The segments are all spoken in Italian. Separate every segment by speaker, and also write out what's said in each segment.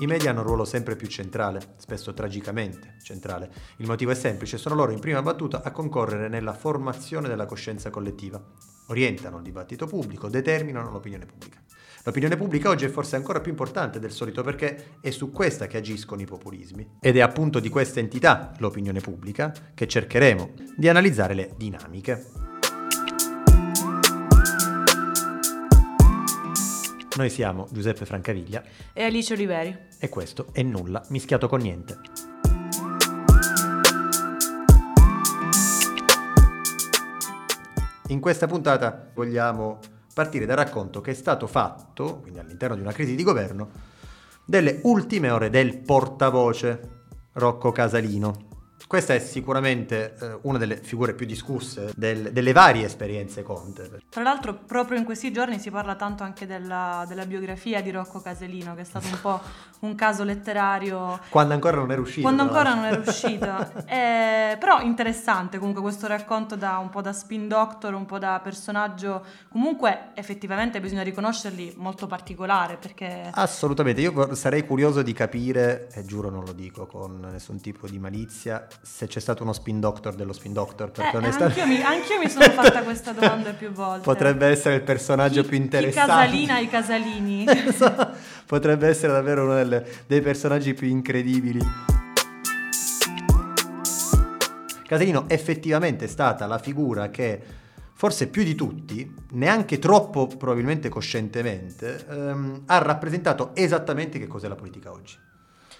Speaker 1: I media hanno un ruolo sempre più centrale, spesso tragicamente centrale. Il motivo è semplice, sono loro in prima battuta a concorrere nella formazione della coscienza collettiva. Orientano il dibattito pubblico, determinano l'opinione pubblica. L'opinione pubblica oggi è forse ancora più importante del solito perché è su questa che agiscono i populismi. Ed è appunto di questa entità, l'opinione pubblica, che cercheremo di analizzare le dinamiche. Noi siamo Giuseppe Francaviglia
Speaker 2: e Alice Oliveri.
Speaker 1: E questo è nulla mischiato con niente. In questa puntata vogliamo partire dal racconto che è stato fatto, quindi all'interno di una crisi di governo, delle ultime ore del portavoce Rocco Casalino, questa è sicuramente eh, una delle figure più discusse del, delle varie esperienze Conte.
Speaker 2: Tra l'altro proprio in questi giorni si parla tanto anche della, della biografia di Rocco Caselino, che è stato un po' un caso letterario.
Speaker 1: Quando ancora non era uscito.
Speaker 2: Quando ancora non era uscito. eh, però interessante comunque questo racconto da un po' da spin doctor, un po' da personaggio, comunque effettivamente bisogna riconoscerli molto particolare perché...
Speaker 1: Assolutamente, io sarei curioso di capire, e giuro non lo dico con nessun tipo di malizia, se c'è stato uno spin doctor dello spin doctor. Perché
Speaker 2: eh, onestamente... anch'io, mi, anch'io mi sono fatta questa domanda più volte.
Speaker 1: Potrebbe essere il personaggio
Speaker 2: chi,
Speaker 1: più interessante.
Speaker 2: Chi casalina i casalini.
Speaker 1: Potrebbe essere davvero uno delle, dei personaggi più incredibili. Casalino effettivamente è stata la figura che forse più di tutti, neanche troppo probabilmente coscientemente, ehm, ha rappresentato esattamente che cos'è la politica oggi.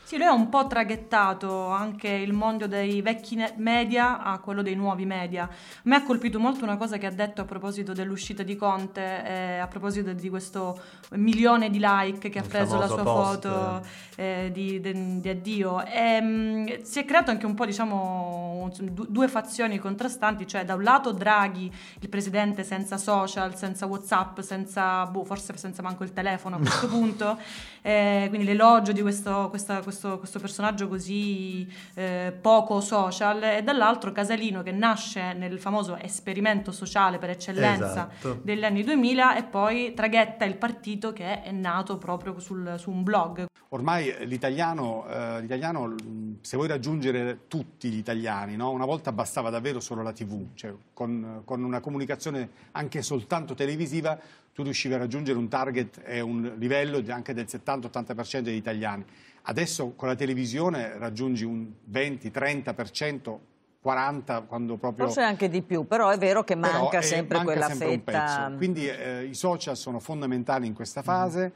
Speaker 2: Sì, lui ha un po' traghettato anche il mondo dei vecchi media a quello dei nuovi media. A me ha colpito molto una cosa che ha detto a proposito dell'uscita di Conte, eh, a proposito di questo milione di like che ha preso la sua post. foto eh, di, di, di, addio. E, mh, si è creato anche un po', diciamo, due fazioni contrastanti, cioè da un lato Draghi, il presidente senza social, senza Whatsapp, senza, boh, forse senza manco il telefono a questo punto, eh, quindi l'elogio di questo, questa, questo questo, questo personaggio così eh, poco social e dall'altro Casalino che nasce nel famoso esperimento sociale per eccellenza esatto. degli anni 2000 e poi traghetta il partito che è nato proprio sul, su un blog.
Speaker 3: Ormai l'italiano, eh, l'italiano, se vuoi raggiungere tutti gli italiani, no? una volta bastava davvero solo la tv, cioè con, con una comunicazione anche soltanto televisiva tu riuscivi a raggiungere un target e un livello anche del 70-80% degli italiani. Adesso con la televisione raggiungi un 20-30%. 40 quando proprio...
Speaker 4: Forse anche di più, però è vero che manca però, sempre
Speaker 3: manca
Speaker 4: quella
Speaker 3: sempre
Speaker 4: fetta.
Speaker 3: Quindi eh, i social sono fondamentali in questa fase,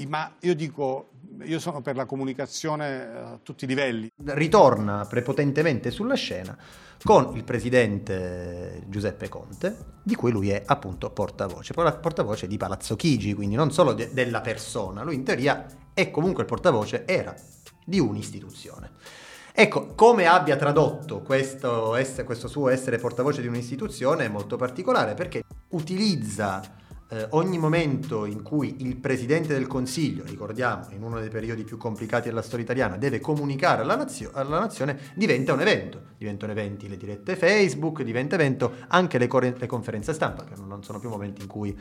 Speaker 3: mm. ma io dico, io sono per la comunicazione eh, a tutti i livelli.
Speaker 1: Ritorna prepotentemente sulla scena con il presidente Giuseppe Conte, di cui lui è appunto portavoce, portavoce di Palazzo Chigi, quindi non solo de- della persona, lui in teoria è comunque il portavoce, era di un'istituzione. Ecco, come abbia tradotto questo, questo suo essere portavoce di un'istituzione è molto particolare perché utilizza eh, ogni momento in cui il Presidente del Consiglio, ricordiamo, in uno dei periodi più complicati della storia italiana, deve comunicare alla, nazio- alla nazione, diventa un evento. Diventano eventi le dirette Facebook, diventa evento anche le, cor- le conferenze stampa, che non sono più momenti in cui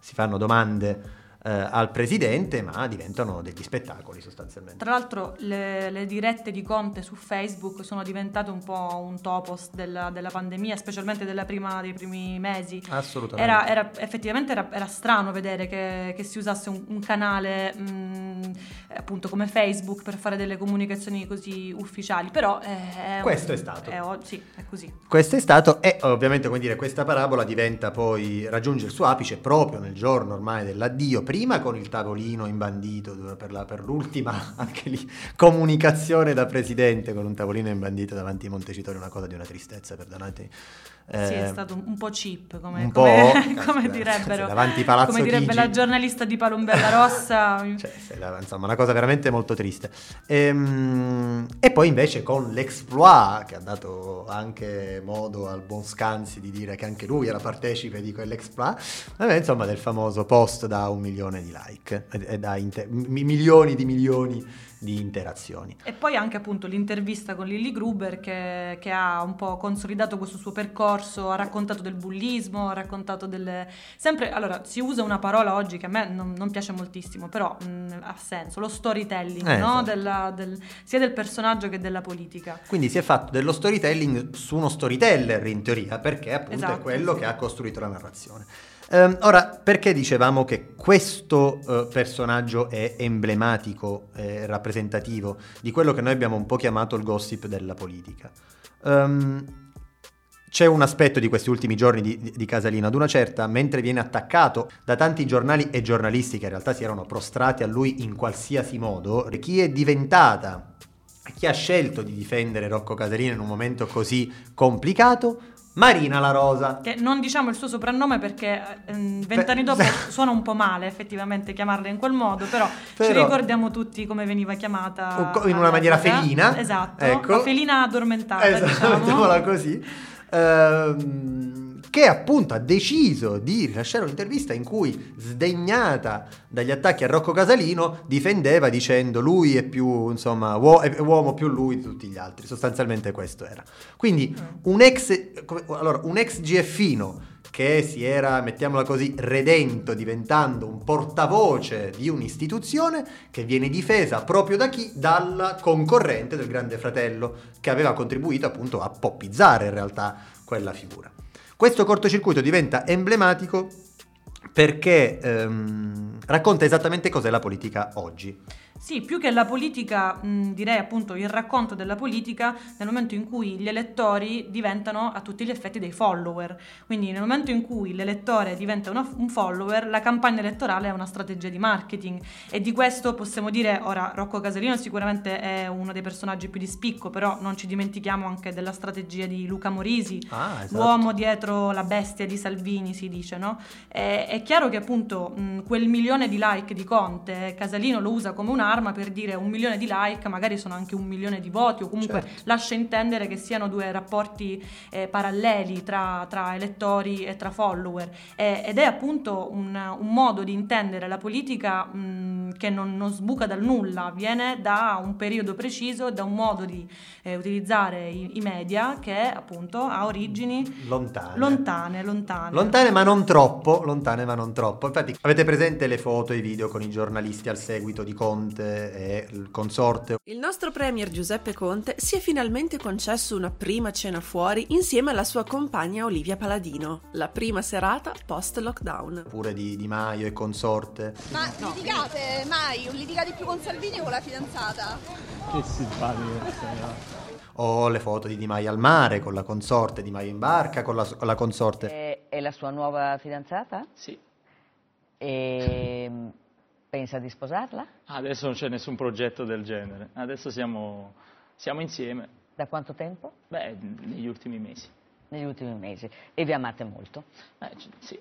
Speaker 1: si fanno domande eh, al presidente, ma diventano degli spettacoli sostanzialmente.
Speaker 2: Tra l'altro le, le, dirette di Conte su Facebook sono diventate un po' un topos della, della pandemia, specialmente prima, dei primi mesi.
Speaker 1: Assolutamente.
Speaker 2: Era, era, effettivamente era, era, strano vedere che, che si usasse un, un canale mh, appunto come Facebook per fare delle comunicazioni così ufficiali, però è
Speaker 1: questo è stato.
Speaker 2: È, sì, è così.
Speaker 1: Questo è stato e ovviamente come dire questa parabola diventa poi raggiunge il suo apice proprio nel giorno ormai dell'addio prima con il tavolino imbandito per, la, per l'ultima anche lì, comunicazione da presidente con un tavolino imbandito davanti a Montecitorio, una cosa di una tristezza, perdonate.
Speaker 2: Eh, sì, è stato un, po' cheap, come, un come, po', come direbbero.
Speaker 1: Davanti Palazzo
Speaker 2: come direbbe
Speaker 1: Chigi.
Speaker 2: la giornalista di Palombella Rossa.
Speaker 1: cioè, insomma, una cosa veramente molto triste. Ehm, e, poi invece con l'exploit, che ha dato anche modo al buon Scanzi di dire che anche lui era partecipe di quell'exploit, eh, insomma del famoso post da un milione di like, e, da inter- milioni di milioni di interazioni.
Speaker 2: E poi anche appunto l'intervista con Lilly Gruber che, che, ha un po' consolidato questo suo percorso, ha raccontato del bullismo, ha raccontato delle... Sempre, allora, si usa una parola oggi che a me non, non piace moltissimo, però mh, ha senso, lo storytelling, eh, no? esatto. della, del, sia del personaggio che della politica.
Speaker 1: Quindi si è fatto dello storytelling su uno storyteller in teoria, perché appunto esatto, è quello sì. che ha costruito la narrazione. Um, ora, perché dicevamo che questo uh, personaggio è emblematico e rappresentativo di quello che noi abbiamo un po' chiamato il gossip della politica? Um, c'è un aspetto di questi ultimi giorni di, di, Casalino, ad una certa, mentre viene attaccato da tanti giornali e giornalisti che in realtà si erano prostrati a lui in qualsiasi modo, chi è diventata, chi ha scelto di difendere Rocco Casalino in un momento così complicato, Marina la Rosa.
Speaker 2: Che non diciamo il suo soprannome perché ehm, vent'anni dopo suona un po' male effettivamente chiamarla in quel modo, però, però, ci ricordiamo tutti come veniva chiamata.
Speaker 1: In una maniera felina.
Speaker 2: Esatto, ecco. felina addormentata, esatto,
Speaker 1: diciamo. così. Ehm che appunto ha deciso di rilasciare un'intervista in cui, sdegnata dagli attacchi a Rocco Casalino, difendeva dicendo lui è più, insomma, uo- è uomo più lui di tutti gli altri. Sostanzialmente questo era. Quindi un ex, allora, un ex GFino che si era, mettiamola così, redento diventando un portavoce di un'istituzione che viene difesa proprio da chi? Dal concorrente del Grande Fratello, che aveva contribuito appunto a poppizzare in realtà quella figura. Questo cortocircuito diventa emblematico perché ehm, racconta esattamente cos'è la politica oggi.
Speaker 2: Sì, più che la politica, mh, direi appunto il racconto della politica nel momento in cui gli elettori diventano a tutti gli effetti dei follower. Quindi nel momento in cui l'elettore diventa una, un follower, la campagna elettorale è una strategia di marketing e di questo possiamo dire, ora Rocco Casalino sicuramente è uno dei personaggi più di spicco, però non ci dimentichiamo anche della strategia di Luca Morisi, ah, esatto. l'uomo dietro la bestia di Salvini si dice, no? È, è chiaro che appunto mh, quel milione di like di Conte, Casalino lo usa come una un'arma per dire un milione di like, magari sono anche un milione di voti o comunque certo. lascia intendere che siano due rapporti eh, paralleli tra, tra, elettori e tra follower eh, ed è appunto un, un, modo di intendere la politica mh, che non, non, sbuca dal nulla, viene da un periodo preciso, da un modo di eh, utilizzare i, i, media che appunto ha origini
Speaker 1: lontane.
Speaker 2: lontane, lontane.
Speaker 1: Lontane ma non troppo, lontane ma non troppo. Infatti avete presente le foto e i video con i giornalisti al seguito di Conte? Conte e il consorte.
Speaker 5: Il nostro premier Giuseppe Conte si è finalmente concesso una prima cena fuori insieme alla sua compagna Olivia Paladino, la prima serata post-lockdown.
Speaker 1: Pure di Di Maio e consorte.
Speaker 6: Ma no. litigate mai? Litigate più con Salvini o con la fidanzata?
Speaker 7: Che simpatica questa
Speaker 1: o le foto di Di Maio al mare con la consorte, Di Maio in barca con la, con la consorte.
Speaker 4: È, è, la sua nuova fidanzata?
Speaker 7: Sì.
Speaker 4: E ehm, Pensa di sposarla?
Speaker 7: Adesso non c'è nessun progetto del genere, adesso siamo, siamo insieme.
Speaker 4: Da quanto tempo?
Speaker 7: Beh, negli ultimi mesi.
Speaker 4: Negli ultimi mesi. E vi amate molto?
Speaker 7: Eh, sì.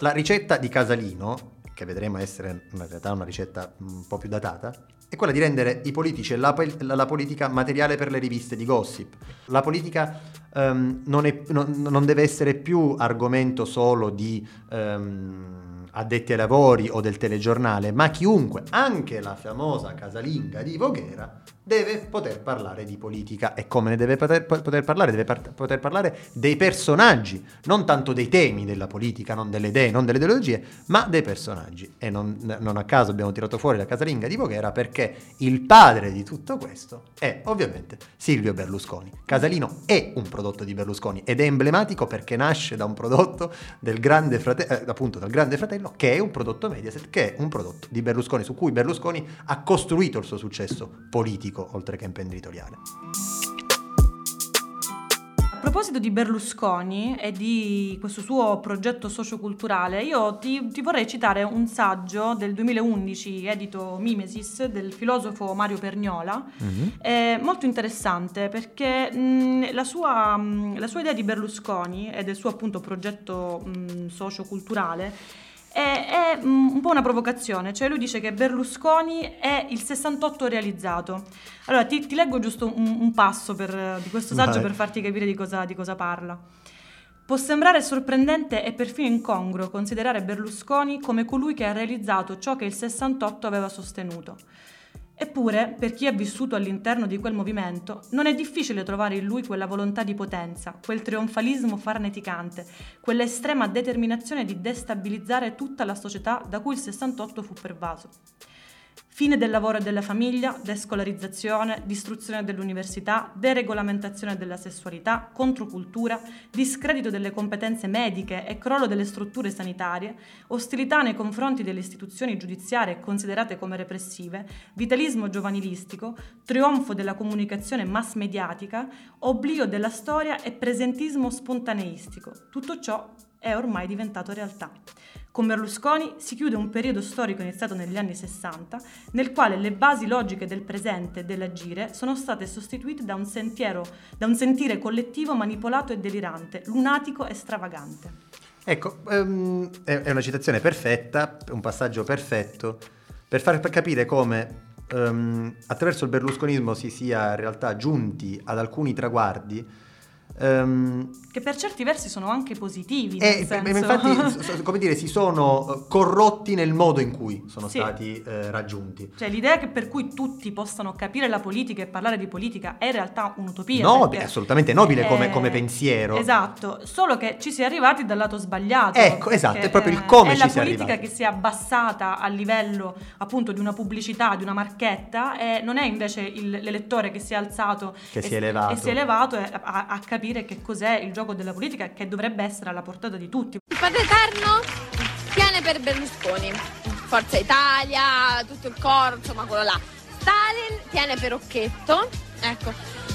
Speaker 1: La ricetta di Casalino, che vedremo essere in realtà una ricetta un po' più datata, è quella di rendere i politici e la, la, la, politica materiale per le riviste di gossip. La politica um, non, è, non, non, deve essere più argomento solo di... Um, addetti ai lavori o del telegiornale, ma chiunque, anche la famosa casalinga di Voghera, deve poter parlare di politica e come ne deve poter, poter parlare? Deve par- poter parlare dei personaggi, non tanto dei temi della politica, non delle idee, non delle ideologie, ma dei personaggi. E non, non a caso abbiamo tirato fuori la casalinga di Voghera perché il padre di tutto questo è ovviamente Silvio Berlusconi. Casalino è un prodotto di Berlusconi ed è emblematico perché nasce da un prodotto del grande fratello, eh, appunto dal grande fratello, che è un prodotto Mediaset, che è un prodotto di Berlusconi, su cui Berlusconi ha costruito il suo successo politico politico oltre che imprenditoriale.
Speaker 2: A proposito di Berlusconi e di questo suo progetto socioculturale, io ti, ti, vorrei citare un saggio del 2011 edito Mimesis del filosofo Mario Perniola, mm-hmm. è molto interessante perché mh, la, sua, mh, la, sua, idea di Berlusconi e del suo appunto progetto mh, socioculturale è, è, un po' una provocazione, cioè lui dice che Berlusconi è il 68 realizzato. Allora ti, ti leggo giusto un, un passo per, di questo saggio Vai. per farti capire di cosa, di cosa parla. Può sembrare sorprendente e perfino incongruo considerare Berlusconi come colui che ha realizzato ciò che il 68 aveva sostenuto. Eppure, per chi è vissuto all'interno di quel movimento, non è difficile trovare in lui quella volontà di potenza, quel trionfalismo farneticante, quella estrema determinazione di destabilizzare tutta la società da cui il 68 fu pervaso. Fine del lavoro e della famiglia, descolarizzazione, distruzione dell'università, deregolamentazione della sessualità, controcultura, discredito delle competenze mediche e crollo delle strutture sanitarie, ostilità nei confronti delle istituzioni giudiziarie considerate come repressive, vitalismo giovanilistico, trionfo della comunicazione mass mediatica, oblio della storia e presentismo spontaneistico. Tutto ciò è ormai diventato realtà. Con Berlusconi si chiude un periodo storico iniziato negli anni 60, nel quale le basi logiche del presente e dell'agire sono state sostituite da un, sentiero, da un sentire collettivo manipolato e delirante, lunatico e stravagante.
Speaker 1: Ecco, um, è una citazione perfetta, un passaggio perfetto, per far capire come um, attraverso il berlusconismo si sia in realtà giunti ad alcuni traguardi
Speaker 2: Um, che per certi versi sono anche positivi. Eh, senso...
Speaker 1: Infatti, come dire, si sono eh, corrotti nel modo in cui sono sì. stati eh, raggiunti.
Speaker 2: Cioè, l'idea che per cui tutti possano capire la politica e parlare di politica è in realtà un'utopia.
Speaker 1: Nobile, assolutamente nobile è... come, come, pensiero.
Speaker 2: Esatto, solo che ci si è arrivati dal lato sbagliato.
Speaker 1: Ecco, esatto, è proprio il come ci si
Speaker 2: è arrivati. È la politica che si è abbassata a livello appunto di una pubblicità, di una marchetta, e non è invece il, l'elettore che si è alzato
Speaker 1: che e, si è elevato,
Speaker 2: e si è elevato a, a capire capire che cos'è il gioco della politica che dovrebbe essere alla portata di tutti.
Speaker 6: Il padre eterno tiene per Berlusconi, Forza Italia, tutto il coro, insomma quello là. Stalin tiene per Occhetto, ecco,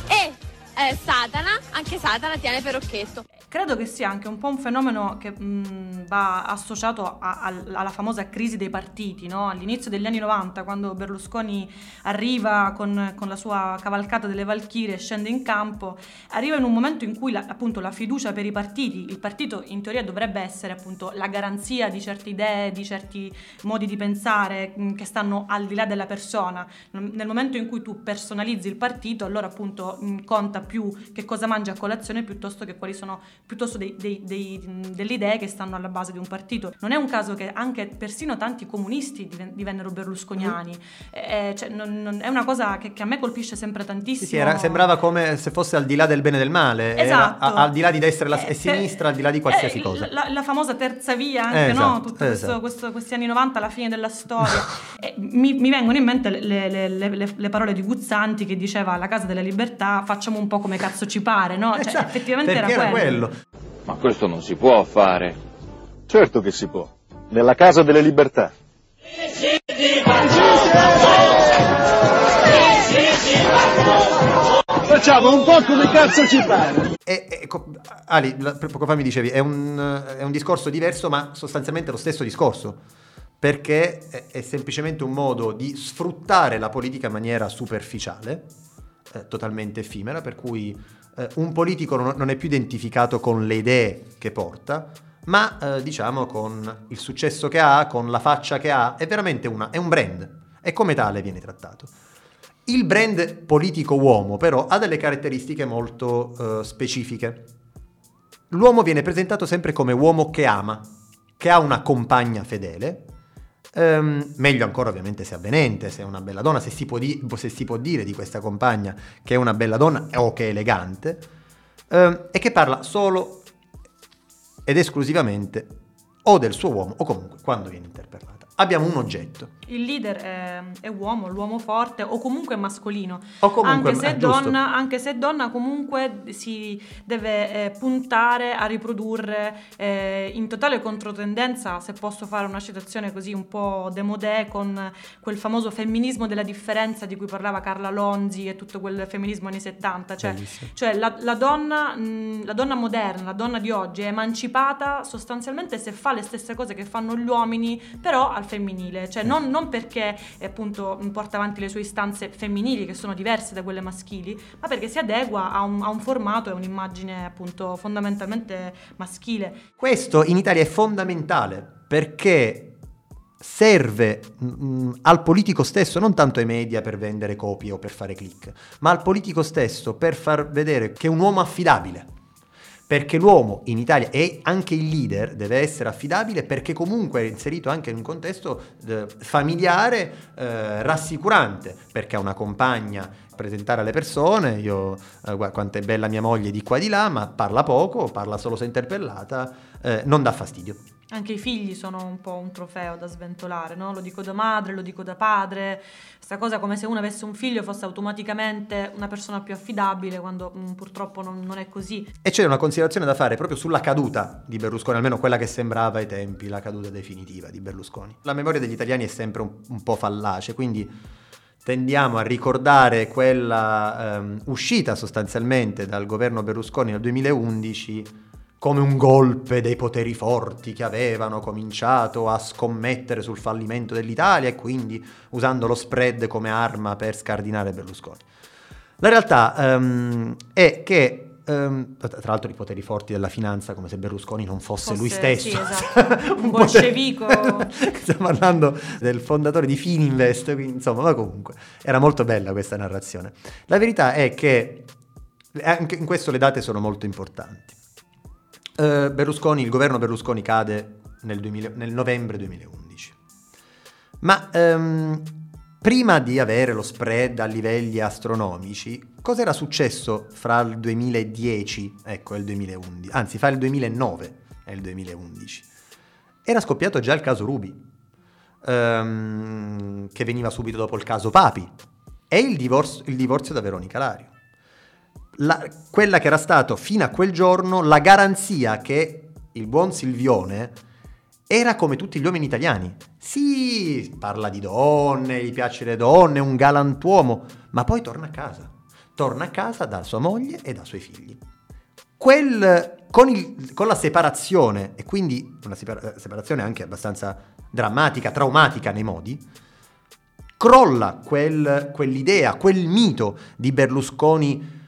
Speaker 6: e eh, Satana, anche Satana tiene per Occhetto.
Speaker 2: Credo che sia anche un po' un fenomeno che mh, va associato a, a, alla famosa crisi dei partiti, no? all'inizio degli anni 90, quando Berlusconi arriva con, con, la sua cavalcata delle Valchirie e scende in campo, arriva in un momento in cui la, appunto, la fiducia per i partiti, il partito in teoria dovrebbe essere appunto la garanzia di certe idee, di certi modi di pensare mh, che stanno al di là della persona. Nel momento in cui tu personalizzi il partito, allora appunto mh, conta più che cosa mangi a colazione piuttosto che quali sono piuttosto dei, dei, dei, delle idee che stanno alla base di un partito. Non è un caso che anche persino tanti comunisti divennero berlusconiani, mm. eh, cioè, non, non, è una cosa che, che, a me colpisce sempre tantissimo. Sì,
Speaker 1: sì, era, sembrava come se fosse al di là del bene e del male,
Speaker 2: esatto.
Speaker 1: Era, al di là di destra e, eh, sinistra, al di là di qualsiasi
Speaker 2: eh,
Speaker 1: cosa.
Speaker 2: La, la, famosa terza via, anche esatto, no? Tutto esatto. questo, questo, questi anni 90 alla fine della storia. mi, mi, vengono in mente le, le, le, le, parole di Guzzanti che diceva alla Casa della Libertà facciamo un po' come cazzo ci pare, no? Cioè, esatto, effettivamente era,
Speaker 1: era
Speaker 2: quello.
Speaker 1: quello.
Speaker 8: Ma questo non si può fare.
Speaker 9: Certo che si può. Nella Casa delle Libertà. Facciamo un po' come cazzo ci pare.
Speaker 1: E, e, Ali, poco fa mi dicevi, è un, è un discorso diverso, ma sostanzialmente lo stesso discorso perché è, semplicemente un modo di sfruttare la politica in maniera superficiale, eh, totalmente effimera, per cui eh, un politico non, non, è più identificato con le idee che porta, ma eh, diciamo con il successo che ha, con la faccia che ha, è veramente una, è un brand e come tale viene trattato. Il brand politico uomo però ha delle caratteristiche molto eh, specifiche. L'uomo viene presentato sempre come uomo che ama, che ha una compagna fedele, Um, meglio ancora ovviamente se avvenente, se è una bella donna, se si, può di- se si può dire di questa compagna che è una bella donna o che è elegante, um, e che parla solo ed esclusivamente o del suo uomo o comunque quando viene interpellata abbiamo un oggetto.
Speaker 2: Il leader è, è, uomo, l'uomo forte o comunque mascolino.
Speaker 1: O comunque,
Speaker 2: anche, se donna, anche se donna comunque si deve eh, puntare a riprodurre eh, in totale controtendenza, se posso fare una citazione così un po' demodè, con quel famoso femminismo della differenza di cui parlava Carla Lonzi e tutto quel femminismo anni 70. Cioè, cioè la, la, donna, mh, la donna moderna, la donna di oggi è emancipata sostanzialmente se fa le stesse cose che fanno gli uomini, però al femminile, cioè non, non perché eh, appunto porta avanti le sue istanze femminili che sono diverse da quelle maschili, ma perché si adegua a un, a un formato e un'immagine appunto fondamentalmente maschile.
Speaker 1: Questo in Italia è fondamentale perché serve mh, mm, al politico stesso, non tanto ai media per vendere copie o per fare click, ma al politico stesso per far vedere che è un uomo affidabile perché l'uomo in Italia e anche il leader deve essere affidabile perché comunque è inserito anche in un contesto eh, familiare eh, rassicurante, perché ha una compagna presentare alle persone, io eh, guarda quanto è bella mia moglie di qua e di là, ma parla poco, parla solo se interpellata, eh, non dà fastidio.
Speaker 2: Anche i figli sono un po' un trofeo da sventolare, no? Lo dico da madre, lo dico da padre. Questa cosa come se uno avesse un figlio fosse automaticamente una persona più affidabile, quando mh, purtroppo non, non, è così.
Speaker 1: E c'è una considerazione da fare proprio sulla caduta di Berlusconi, almeno quella che sembrava ai tempi, la caduta definitiva di Berlusconi. La memoria degli italiani è sempre un, un po' fallace, quindi tendiamo a ricordare quella ehm, uscita sostanzialmente dal governo Berlusconi nel 2011 come un golpe dei poteri forti che avevano cominciato a scommettere sul fallimento dell'Italia e quindi usando lo spread come arma per scardinare Berlusconi. La realtà um, è che Um, tra l'altro i poteri forti della finanza, come se Berlusconi non fosse, fosse lui stesso.
Speaker 2: Sì, esatto. un, bolscevico.
Speaker 1: Stiamo parlando del fondatore di Fininvest, quindi, insomma, ma comunque era molto bella questa narrazione. La verità è che anche in questo le date sono molto importanti. Uh, Berlusconi, il governo Berlusconi cade nel, 2000, nel novembre 2011. Ma um, prima di avere lo spread a livelli astronomici, cosa era successo fra il 2010 ecco, e il 2011? Anzi, fra il 2009 e il 2011. Era scoppiato già il caso Rubi, um, che veniva subito dopo il caso Papi, e il divorzio, il divorzio da Veronica Lario la, quella che era stato fino a quel giorno la garanzia che il buon Silvione era come tutti gli uomini italiani. Sì, parla di donne, gli piace le donne, è un galantuomo, ma poi torna a casa. Torna a casa da sua moglie e dai suoi figli. Quel, con, il, con, la separazione, e quindi una separazione anche abbastanza drammatica, traumatica nei modi, crolla quel, quell'idea, quel mito di Berlusconi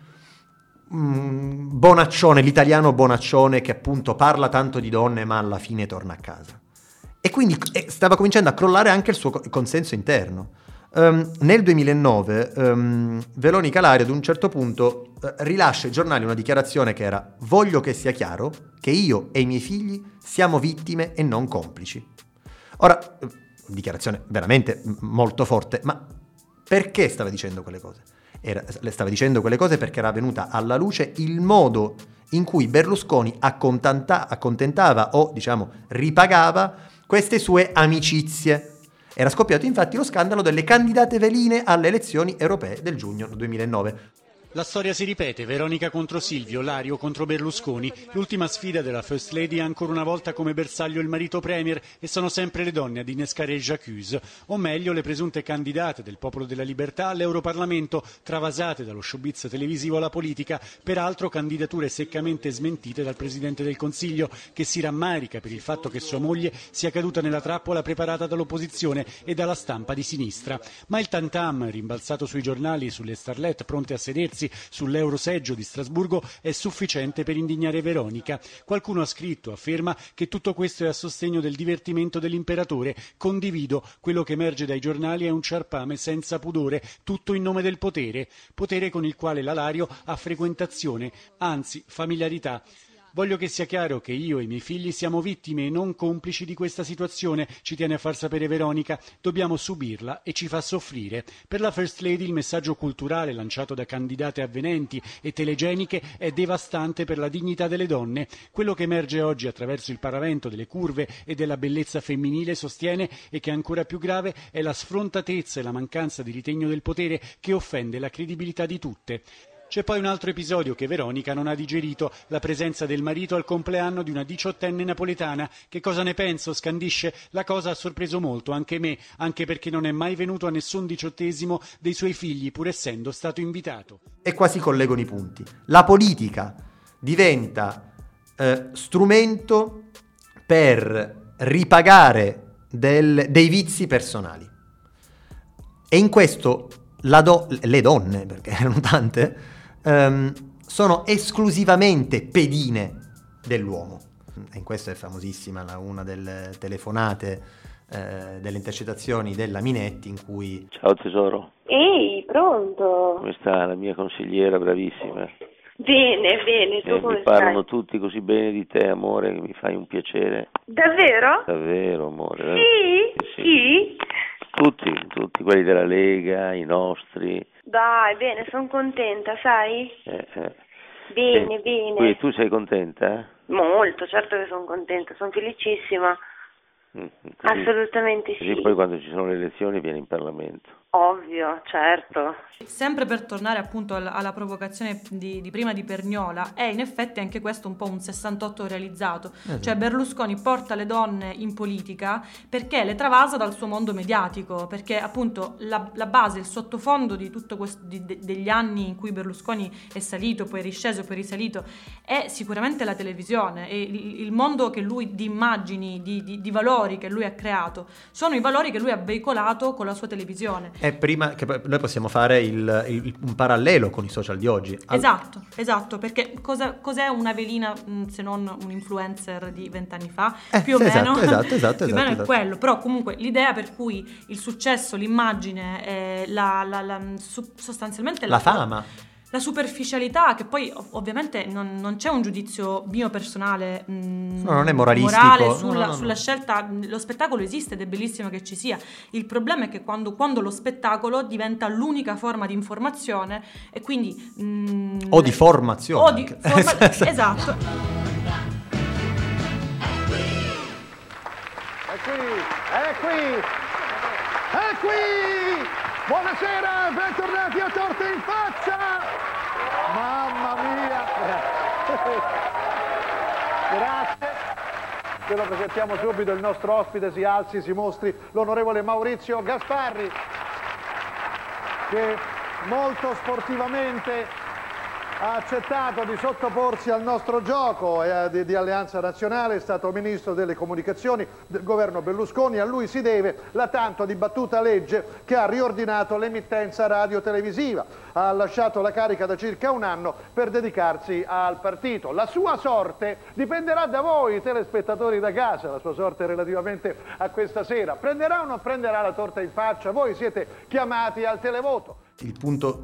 Speaker 1: Mm, bonaccione, l'italiano bonaccione che appunto parla tanto di donne ma alla fine torna a casa. E quindi eh, stava cominciando a crollare anche il suo consenso interno. Um, nel 2009 um, ehm, Veronica Lario ad un certo punto uh, rilascia ai giornali una dichiarazione che era voglio che sia chiaro che io e i miei figli siamo vittime e non complici. Ora, uh, dichiarazione veramente molto forte, ma perché stava dicendo quelle cose? Era, le stava dicendo quelle cose perché era venuta alla luce il modo in cui Berlusconi accontentava o diciamo ripagava queste sue amicizie. Era scoppiato infatti lo scandalo delle candidate veline alle elezioni europee del giugno 2009.
Speaker 10: La storia si ripete, Veronica contro Silvio, Lario contro Berlusconi. L'ultima sfida della First Lady ha ancora una volta come bersaglio il marito Premier e sono sempre le donne ad innescare il j'accuse, o meglio le presunte candidate del Popolo della Libertà all'Europarlamento, travasate dallo showbiz televisivo alla politica, peraltro candidature seccamente smentite dal Presidente del Consiglio, che si rammarica per il fatto che sua moglie sia caduta nella trappola preparata dall'opposizione e dalla stampa di sinistra. Ma il tantam, rimbalzato sui giornali e sulle starlet pronte a sedersi, pronunziarsi sull'Euroseggio di Strasburgo è sufficiente per indignare Veronica. Qualcuno ha scritto, afferma, che tutto questo è a sostegno del divertimento dell'imperatore. Condivido. Quello che emerge dai giornali è un ciarpame senza pudore, tutto in nome del potere. Potere con il quale l'Alario ha frequentazione, anzi familiarità. Voglio che sia chiaro che io e i miei figli siamo vittime e non complici di questa situazione, ci tiene a far sapere Veronica. Dobbiamo subirla e ci fa soffrire. Per la First Lady il messaggio culturale lanciato da candidate avvenenti e telegeniche è devastante per la dignità delle donne. Quello che emerge oggi attraverso il paravento delle curve e della bellezza femminile sostiene e che è ancora più grave è la sfrontatezza e la mancanza di ritegno del potere che offende la credibilità di tutte. C'è poi un altro episodio che Veronica non ha digerito, la presenza del marito al compleanno di una diciottenne napoletana. Che cosa ne penso? scandisce. La cosa ha sorpreso molto, anche me, anche perché non è mai venuto a nessun diciottesimo dei suoi figli, pur essendo stato invitato.
Speaker 1: E qua si collegano i punti. La politica diventa eh, strumento per ripagare del, dei vizi personali. E in questo do- le donne, perché erano tante, um, sono esclusivamente pedine dell'uomo. E in questo è famosissima la, una delle telefonate, eh, delle intercettazioni della Minetti in cui...
Speaker 11: Ciao tesoro.
Speaker 12: Ehi, pronto?
Speaker 11: Come sta la mia consigliera bravissima? Bene, bene, tu
Speaker 12: Eh,
Speaker 11: come
Speaker 12: mi parlano
Speaker 11: stai?
Speaker 12: tutti così bene di te, amore, che mi fai un piacere.
Speaker 11: Davvero?
Speaker 12: Davvero, amore.
Speaker 11: Sì?
Speaker 12: Sì, sì. Tutti, tutti, quelli della Lega, i nostri.
Speaker 11: Dai, bene, sono contenta, sai?
Speaker 12: eh, eh.
Speaker 11: Bene,
Speaker 12: Eh,
Speaker 11: bene.
Speaker 12: Quindi tu sei contenta?
Speaker 11: Molto, certo che sono contenta, sono felicissima.
Speaker 12: Mm, Così,
Speaker 11: Assolutamente
Speaker 12: così
Speaker 11: sì.
Speaker 12: poi quando ci sono le elezioni vieni in Parlamento.
Speaker 11: Ovvio, certo.
Speaker 2: Sempre per tornare appunto al- alla provocazione di, di prima di Perniola, è in effetti anche questo un po' un 68 realizzato.
Speaker 1: Esatto.
Speaker 2: Cioè Berlusconi porta le donne in politica perché le travasa dal suo mondo mediatico, perché appunto la, la base, il sottofondo di tutto questo, di- de- degli anni in cui Berlusconi è salito, poi è risceso, poi è risalito, è sicuramente la televisione e il, il mondo che lui di immagini, di, di- di valori che lui ha creato, sono i valori che lui ha veicolato con la sua televisione.
Speaker 1: E prima che noi possiamo fare il- il- un parallelo con i social di oggi. Al-
Speaker 2: Esatto, esatto, perché cosa- cos'è una velina mh, se non un influencer di vent'anni fa?
Speaker 1: Eh,
Speaker 2: più o
Speaker 1: esatto,
Speaker 2: meno,
Speaker 1: esatto, esatto,
Speaker 2: più o meno
Speaker 1: esatto,
Speaker 2: è
Speaker 1: esatto.
Speaker 2: quello, però comunque l'idea per cui il successo, l'immagine, eh, la, la- la- su- sostanzialmente
Speaker 1: La fama.
Speaker 2: La superficialità, che poi ov- ovviamente non, non c'è un giudizio mio personale mh,
Speaker 1: No, non è moralistico.
Speaker 2: morale sulla,
Speaker 1: no, no, no.
Speaker 2: sulla scelta, lo spettacolo esiste ed è bellissimo che ci sia, il problema è che quando, quando lo spettacolo diventa l'unica forma di informazione e quindi... mh,
Speaker 1: O di formazione.
Speaker 2: o di forma- esatto.
Speaker 13: È qui, è qui, è qui! Buonasera, bentornati a Torte in Faccia! Mamma mia! Grazie. Ve lo presentiamo subito, il nostro ospite si alzi, si mostri, l'onorevole Maurizio Gasparri, che molto sportivamente ha accettato di sottoporsi al nostro gioco eh, di, di Alleanza Nazionale, è stato ministro delle comunicazioni del governo Berlusconi, a lui si deve la tanto dibattuta legge che ha riordinato l'emittenza radio-televisiva, ha lasciato la carica da circa un anno per dedicarsi al partito. La sua sorte dipenderà da voi, telespettatori da casa, la sua sorte relativamente a questa sera. Prenderà o non prenderà la torta in faccia? Voi siete chiamati al televoto.
Speaker 1: Il punto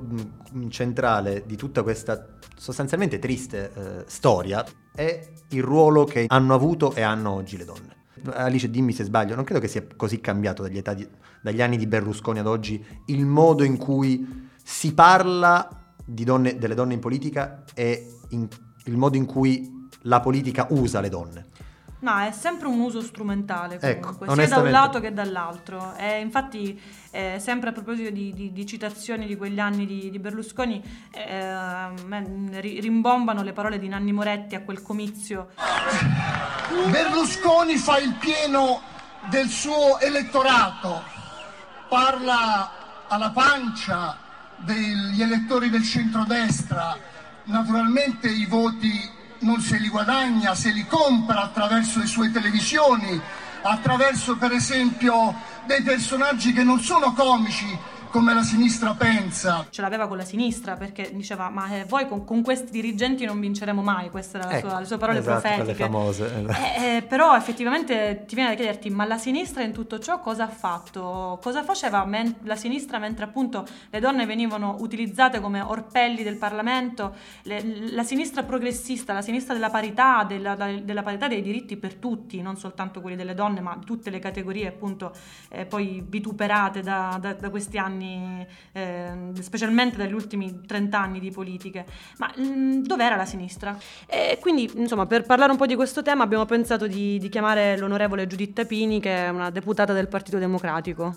Speaker 1: mh, centrale di tutta questa sostanzialmente triste eh, storia è il ruolo che hanno avuto e hanno oggi le donne. Alice, dimmi se sbaglio, non credo che sia così cambiato dagli, di- dagli anni di Berlusconi ad oggi il modo in cui si parla donne- delle donne in politica e in- il modo in cui la politica usa le donne.
Speaker 2: No, è sempre un uso strumentale
Speaker 1: Ecco,
Speaker 2: comunque, sia da un lato che dall'altro. E infatti, eh, sempre a proposito di, di- di citazioni di quegli anni di, di Berlusconi, eh, ri- rimbombano le parole di Nanni Moretti a quel comizio.
Speaker 14: Berlusconi fa il pieno del suo elettorato, parla alla pancia degli elettori del centrodestra, naturalmente i voti non se li guadagna, se li compra attraverso le sue televisioni, attraverso per esempio dei personaggi che non sono comici come la sinistra pensa.
Speaker 2: Ce l'aveva con la sinistra perché diceva: Ma eh, voi con, con questi dirigenti non vinceremo mai. Queste erano
Speaker 1: Ecco,
Speaker 2: le sue parole
Speaker 1: esatto,
Speaker 2: profetiche.
Speaker 1: famose.
Speaker 2: Eh, eh, però effettivamente ti viene da chiederti, ma la sinistra in tutto ciò cosa ha fatto? Cosa faceva men- la sinistra mentre appunto le donne venivano utilizzate come orpelli del Parlamento? Le- la sinistra progressista, la sinistra della parità, della, della parità dei diritti per tutti, non soltanto quelli delle donne, ma tutte le categorie appunto eh, poi vituperate da, da- da questi anni, eh, specialmente dagli ultimi 30 anni di politiche. Ma mm, dov'era la sinistra? E quindi, insomma, per parlare un po' di questo tema abbiamo pensato di, di chiamare l'onorevole Giuditta Pini, che è una deputata del Partito Democratico.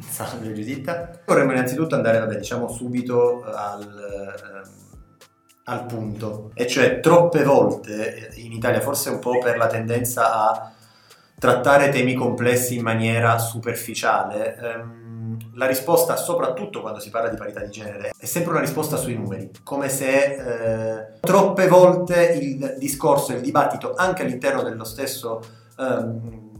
Speaker 1: Salve Giuditta. Vorremmo innanzitutto andare, vabbè, diciamo subito al, ehm, al punto. E cioè, troppe volte in Italia, forse un po' per la tendenza a trattare temi complessi in maniera superficiale, ehm, la risposta, soprattutto quando si parla di parità di genere, è sempre una risposta sui numeri, come se eh, troppe volte il discorso, il dibattito, anche all'interno dello stesso ehm,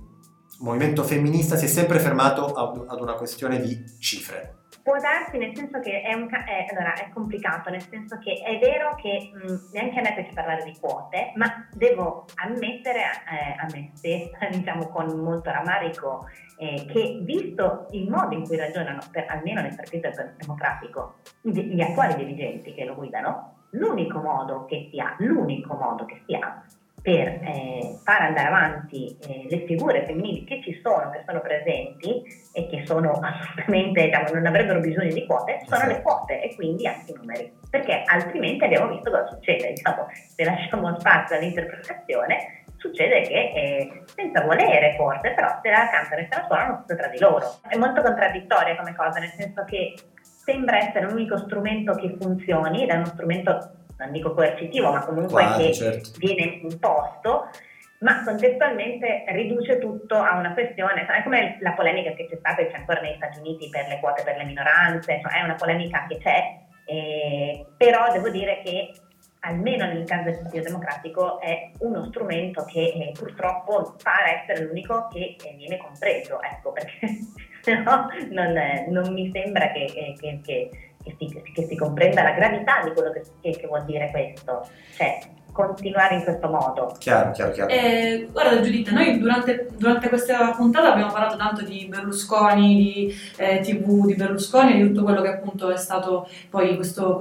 Speaker 1: movimento femminista, si è sempre fermato ad una questione di cifre.
Speaker 15: Può darsi nel senso che è, un, è, allora, è complicato, nel senso che è vero che mh, neanche a me piace parlare di quote, ma devo ammettere eh, a me stessa, diciamo con molto rammarico, eh, che visto il modo in cui ragionano, per, almeno nel Partito Democratico, gli attuali dirigenti che lo guidano, l'unico modo che si ha, l'unico modo che si ha per eh, far andare avanti eh, le figure femminili che ci sono, che sono presenti e che sono assolutamente, diciamo, non avrebbero bisogno di quote, sono le quote e quindi anche i numeri, perché altrimenti abbiamo visto cosa succede, diciamo, se lasciamo spazio all'interpretazione succede che eh, senza volere forse, però se la cantano e se la suonano tutto tra di loro. È molto contraddittoria come cosa, nel senso che sembra essere l'unico strumento che funzioni ed è uno strumento non dico coercitivo, ma comunque
Speaker 1: Quasi,
Speaker 15: che
Speaker 1: certo.
Speaker 15: viene imposto, ma contestualmente riduce tutto a una questione, è come la polemica che c'è stata e c'è ancora negli Stati Uniti per le quote per le minoranze, cioè è una polemica che c'è, eh, però devo dire che almeno nel caso del Partito Democratico è uno strumento che eh, purtroppo pare essere l'unico che eh, viene compreso, ecco, perché se no non, eh, non mi sembra che, che, che, che che si, che si, comprenda la gravità di quello che, che, vuol dire questo, cioè continuare in questo modo.
Speaker 1: Chiaro, chiaro, chiaro.
Speaker 2: Eh, guarda Giuditta, noi durante, durante, questa puntata abbiamo parlato tanto di Berlusconi, di eh, TV di Berlusconi e di tutto quello che appunto è stato poi questa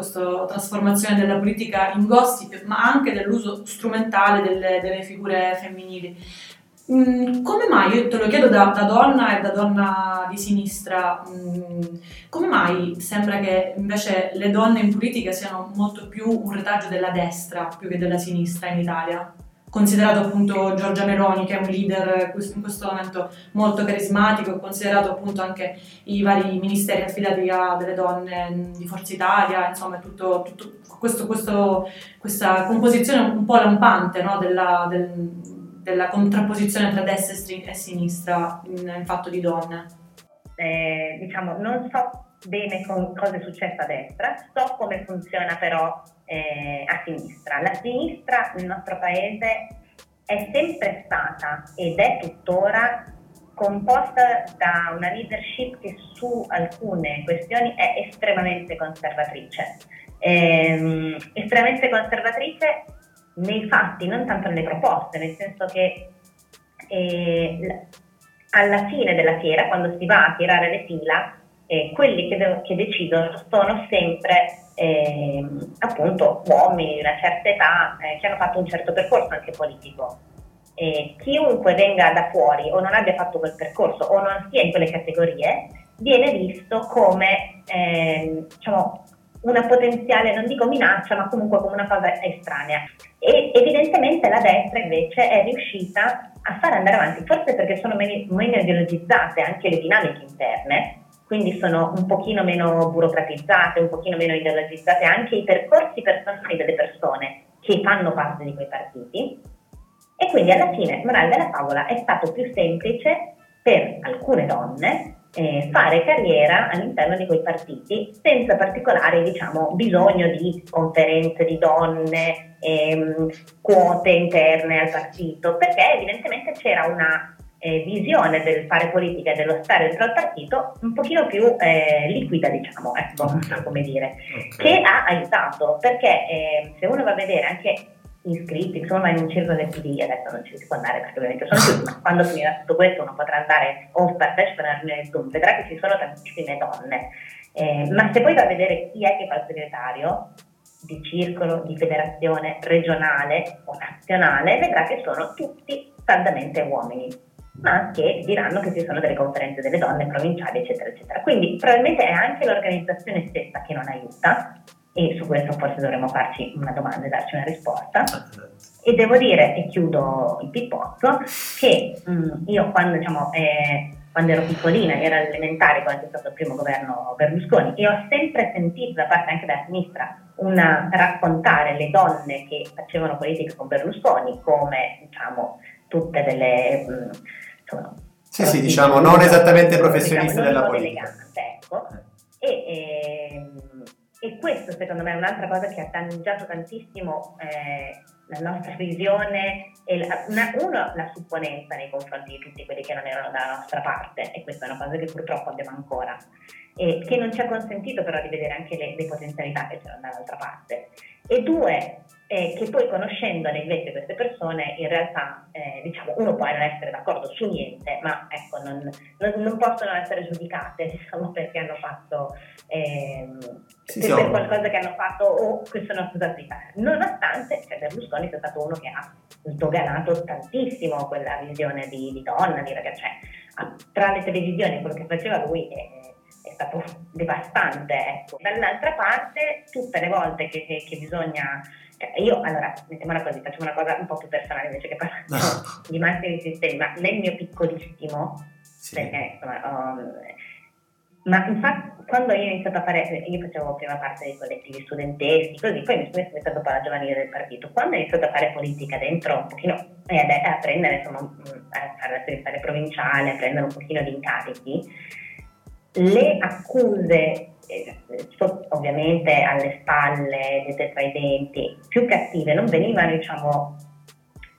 Speaker 2: trasformazione della politica in gossip, ma anche dell'uso strumentale delle, delle figure femminili. Mm, come mai, io te lo chiedo da, da, donna e da donna di sinistra, mm, come mai sembra che invece le donne in politica siano molto più un retaggio della destra più che della sinistra in Italia? Considerato appunto Giorgia Meloni che è un leader in questo momento molto carismatico, considerato appunto anche i vari ministeri affidati a delle donne di Forza Italia, insomma tutto, tutto questo, questo, questa composizione un po' lampante no, della, del, della contrapposizione tra destra e sinistra in, in fatto di donne?
Speaker 15: Eh, diciamo, non so bene con cosa è successo a destra, so come funziona però eh, a sinistra. La sinistra nel nostro paese è sempre stata ed è tuttora composta da una leadership che su alcune questioni è estremamente conservatrice. Eh, estremamente conservatrice nei fatti, non tanto nelle proposte, nel senso che eh, alla fine della fiera, quando si va a tirare le fila, eh, quelli che, de- che, decidono sono sempre eh, appunto uomini di una certa età eh, che hanno fatto un certo percorso anche politico. chiunque venga da fuori o non abbia fatto quel percorso o non sia in quelle categorie viene visto come ehm, diciamo, una potenziale, non dico minaccia, ma comunque come una cosa estranea. E evidentemente la destra invece è riuscita a far andare avanti, forse perché sono meno, ideologizzate anche le dinamiche interne, quindi sono un pochino meno burocratizzate, un pochino meno ideologizzate anche i percorsi personali delle persone che fanno parte di quei partiti. E quindi alla fine, morale della favola, è stato più semplice per alcune donne eh, fare carriera all'interno di quei partiti senza particolare diciamo, bisogno di conferenze di donne, ehm, quote interne al partito, perché evidentemente c'era una eh, visione del fare politica e dello stare dentro al partito un pochino più eh, liquida, diciamo, ecco, so come dire, okay. che ha aiutato, perché eh, se uno va a vedere anche iscritti, insomma in un circolo del PD, adesso non ci si può andare perché ovviamente sono più, ma quando finirà tutto questo uno potrà andare o partecipare alla riunione del Zoom, vedrà che ci sono tantissime donne, eh, ma se poi va a vedere chi è che fa il segretario di circolo, di federazione regionale o nazionale, vedrà che sono tutti saldamente uomini, ma che diranno che ci sono delle conferenze delle donne provinciali, eccetera, eccetera. Quindi probabilmente è anche l'organizzazione stessa che non aiuta, e su questo forse dovremmo farci una domanda e darci una risposta. E devo dire, e chiudo il pippotto, che mh, mm, io quando, diciamo, eh, quando ero piccolina, ero elementare, quando c'è stato il primo governo Berlusconi, e ho sempre sentito da parte anche della sinistra una, raccontare le donne che facevano politica con Berlusconi come, diciamo, tutte delle... Mh, mm, insomma,
Speaker 1: sì, sì, diciamo, non esattamente professioniste diciamo, della politica.
Speaker 15: Elegante, ecco. E, e, ehm, e questo secondo me è un'altra cosa che ha danneggiato tantissimo eh, la nostra visione e la, una, uno la supponenza nei confronti di tutti quelli che non erano dalla nostra parte e questa è una cosa che purtroppo abbiamo ancora e che non ci ha consentito però di vedere anche le, le potenzialità che c'erano dall'altra parte. E due, eh, che poi conoscendole invece queste persone, in realtà eh, diciamo, uno può non essere d'accordo su niente, ma ecco, non, non, non possono essere giudicate diciamo, perché hanno fatto ehm,
Speaker 1: Sì,
Speaker 15: per,
Speaker 1: ovvio.
Speaker 15: qualcosa che hanno fatto o che sono fare. Nonostante cioè, Berlusconi sia stato uno che ha sdoganato tantissimo quella visione di, di donna, di ragazza, cioè, tra le televisioni quello che faceva lui è, è stato devastante. Ecco. Dall'altra parte, tutte le volte che, che- che bisogna. Cioè, io allora mettiamola così, facciamo una cosa un po' più personale invece che parlare di massimi sistemi, ma nel mio piccolissimo, perché insomma, ho- ma infatti quando io ho iniziato a fare, io facevo prima parte dei collettivi studenteschi, così, poi mi sono messa dopo la giovanile del partito. Quando ho iniziato a fare politica dentro un pochino e a, a prendere, insomma, mm, a fare la segretaria provinciale, a prendere un pochino di incarichi, le accuse, ovviamente alle spalle, dette tra i denti, più cattive non venivano, diciamo,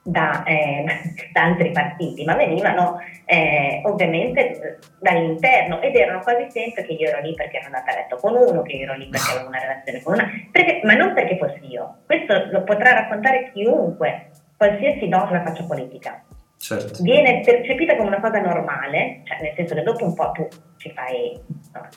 Speaker 15: da, eh, da altri partiti, ma venivano eh, ovviamente dall'interno ed erano quasi sempre che io ero lì perché ero andata a letto con uno, che io ero lì perché avevo una relazione con una, perché- ma non perché fossi io. Questo lo potrà raccontare chiunque, qualsiasi donna faccia politica.
Speaker 1: Certo.
Speaker 15: Viene percepita come una cosa normale, cioè nel senso che dopo un po' tu ci fai no,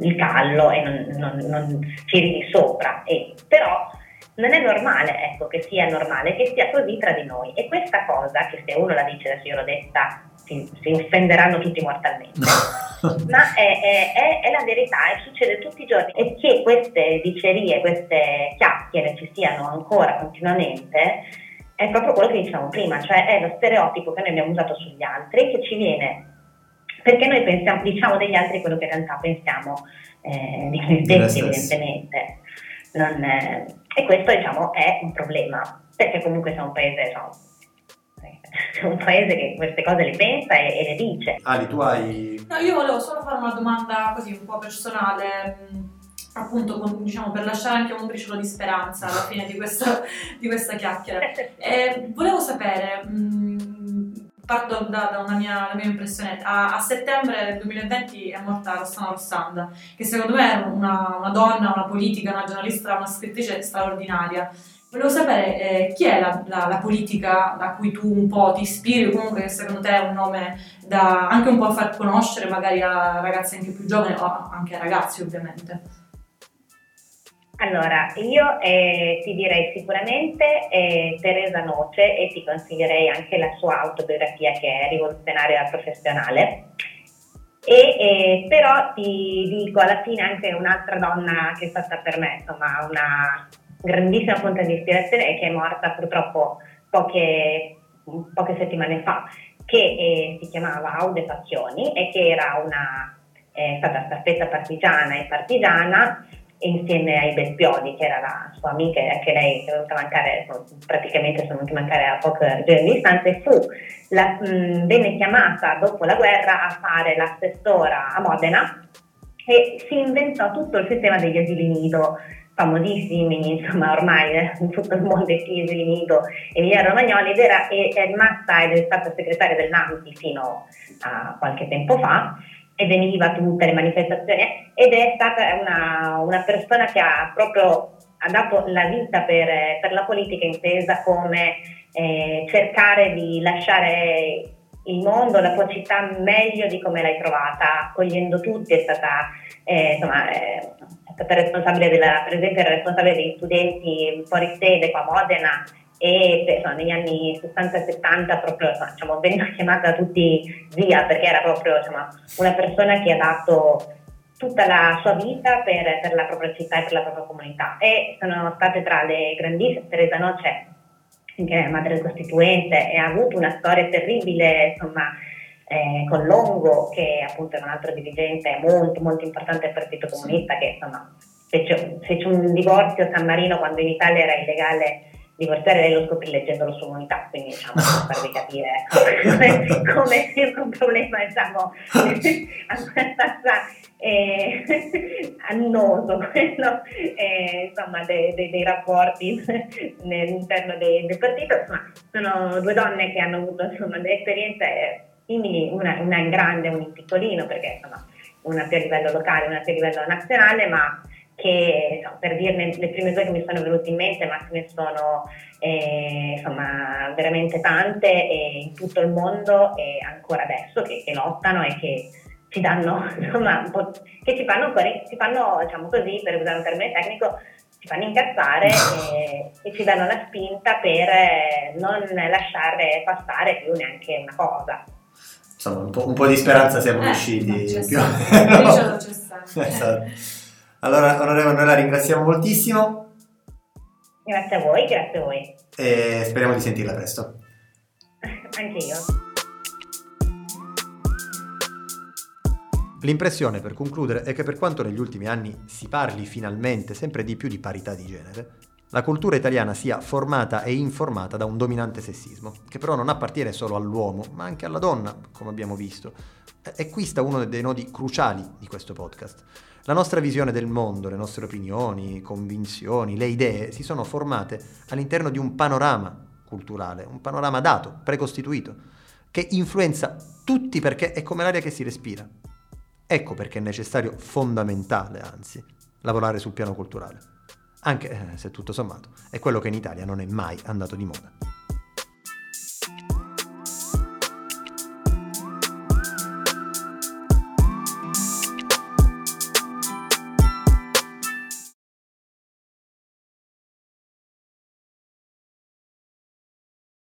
Speaker 15: il callo e non, non, non ci ridi sopra, e, però non è normale ecco, che sia normale, che sia così tra di noi. E questa cosa, che se uno la dice adesso io l'ho detta, si, si offenderanno tutti mortalmente, ma è, è- è- è la verità e succede tutti i giorni. E che queste dicerie, queste chiacchiere ci siano ancora continuamente, è proprio quello che dicevamo prima, cioè è lo stereotipo che noi abbiamo usato sugli altri che ci viene perché noi pensiamo, diciamo degli altri quello che in realtà pensiamo eh, di noi stessi, evidentemente. Non, eh, e questo diciamo è un problema, perché comunque siamo un paese, siamo un paese che queste cose le pensa e, e le dice.
Speaker 1: Ali, tu hai...
Speaker 2: No, io volevo solo fare una domanda così un po' personale, mh, appunto con- diciamo, per lasciare anche un briciolo di speranza alla fine di questa, di questa chiacchiera. Eh, volevo sapere, mh, parto da, da una mia, mia impressione, a, a settembre 2020 è morta Rossana Rossanda, che secondo me era una, una donna, una politica, una giornalista, una scrittrice straordinaria. Volevo sapere eh, chi è la, la- la politica da cui tu un po' ti ispiri, comunque che secondo te è un nome da anche un po' far conoscere magari a ragazze anche più giovani o anche a ragazzi ovviamente.
Speaker 15: Allora, io eh, ti direi sicuramente eh, Teresa Noce e ti consiglierei anche la sua autobiografia che è Rivoluzionaria professionale. E, eh, però ti dico alla fine anche un'altra donna che è stata per me insomma una grandissima fonte di ispirazione e che è morta purtroppo poche, poche settimane fa, che eh, si chiamava Aude Facchioni e che era una, è stata staffetta partigiana e partigiana insieme ai Bespioli, che era la sua amica anche lei è venuta a mancare, praticamente sono venuti a mancare a pochi giorni di distanza, e fu la- mh, venne chiamata dopo la guerra a fare l'assessora a Modena e si inventò tutto il sistema degli asili nido famosissimi, insomma ormai eh, in tutto il mondo i asili nido Emiliano Romagnoli ed era, è, è rimasta ed è stata segretaria del NAMPI fino a qualche tempo fa e veniva a tutte le manifestazioni ed è stata una, una persona che ha proprio ha dato la vita per, per la politica intesa come eh, cercare di lasciare il mondo, la tua città meglio di come l'hai trovata, accogliendo tutti, è stata, eh, insomma, eh, è stata responsabile della, per esempio responsabile degli studenti fuori sede qua a Modena e insomma, negli anni 60 e 70 proprio diciamo, veniva chiamata da tutti zia perché era proprio insomma, una persona che ha dato tutta la sua vita per, per la propria città e per la propria comunità. E sono state tra le grandissime, Teresa Noce che è madre costituente e ha avuto una storia terribile insomma eh, con Longo che appunto è un altro dirigente molto molto importante del Partito Comunista che insomma fece, fece un divorzio a San Marino quando in Italia era illegale divorziare lei lo scoprì leggendo la sua comunità quindi diciamo per farvi capire come, come sia un problema diciamo abbastanza eh, annoso quello eh, insomma dei, dei- dei rapporti all'interno de- del partito. Insomma sono due donne che hanno avuto insomma delle esperienze simili una, una in grande e una in piccolino perché insomma una più a livello locale, una più a livello nazionale, ma che insomma, per dirne le prime due che mi sono venute in mente, ma ce ne sono eh, insomma, veramente tante eh, in tutto il mondo e ancora adesso che, che lottano e che ci danno, insomma, un po', che ci fanno, ci fanno, diciamo così, per usare un termine tecnico, ci fanno incazzare e, e, ci danno la spinta per eh, non lasciare passare più neanche una cosa.
Speaker 1: Insomma, un po', un po di speranza siamo eh, riusciti. Più...
Speaker 2: no.
Speaker 1: esatto. Allora, onorevole, noi la ringraziamo moltissimo.
Speaker 15: Grazie a voi, grazie a voi.
Speaker 1: E speriamo di sentirla presto.
Speaker 15: Anche io.
Speaker 1: L'impressione, per concludere, è che per quanto negli ultimi anni si parli finalmente sempre di più di parità di genere, la cultura italiana sia formata e informata da un dominante sessismo, che però non appartiene solo all'uomo, ma anche alla donna, come abbiamo visto. E qui sta uno dei nodi cruciali di questo podcast. La nostra visione del mondo, le nostre opinioni, convinzioni, le idee si sono formate all'interno di un panorama culturale, un panorama dato, precostituito, che influenza tutti perché è come l'aria che si respira. Ecco perché è necessario, fondamentale anzi, lavorare sul piano culturale. Anche eh, se tutto sommato è quello che in Italia non è mai andato di moda.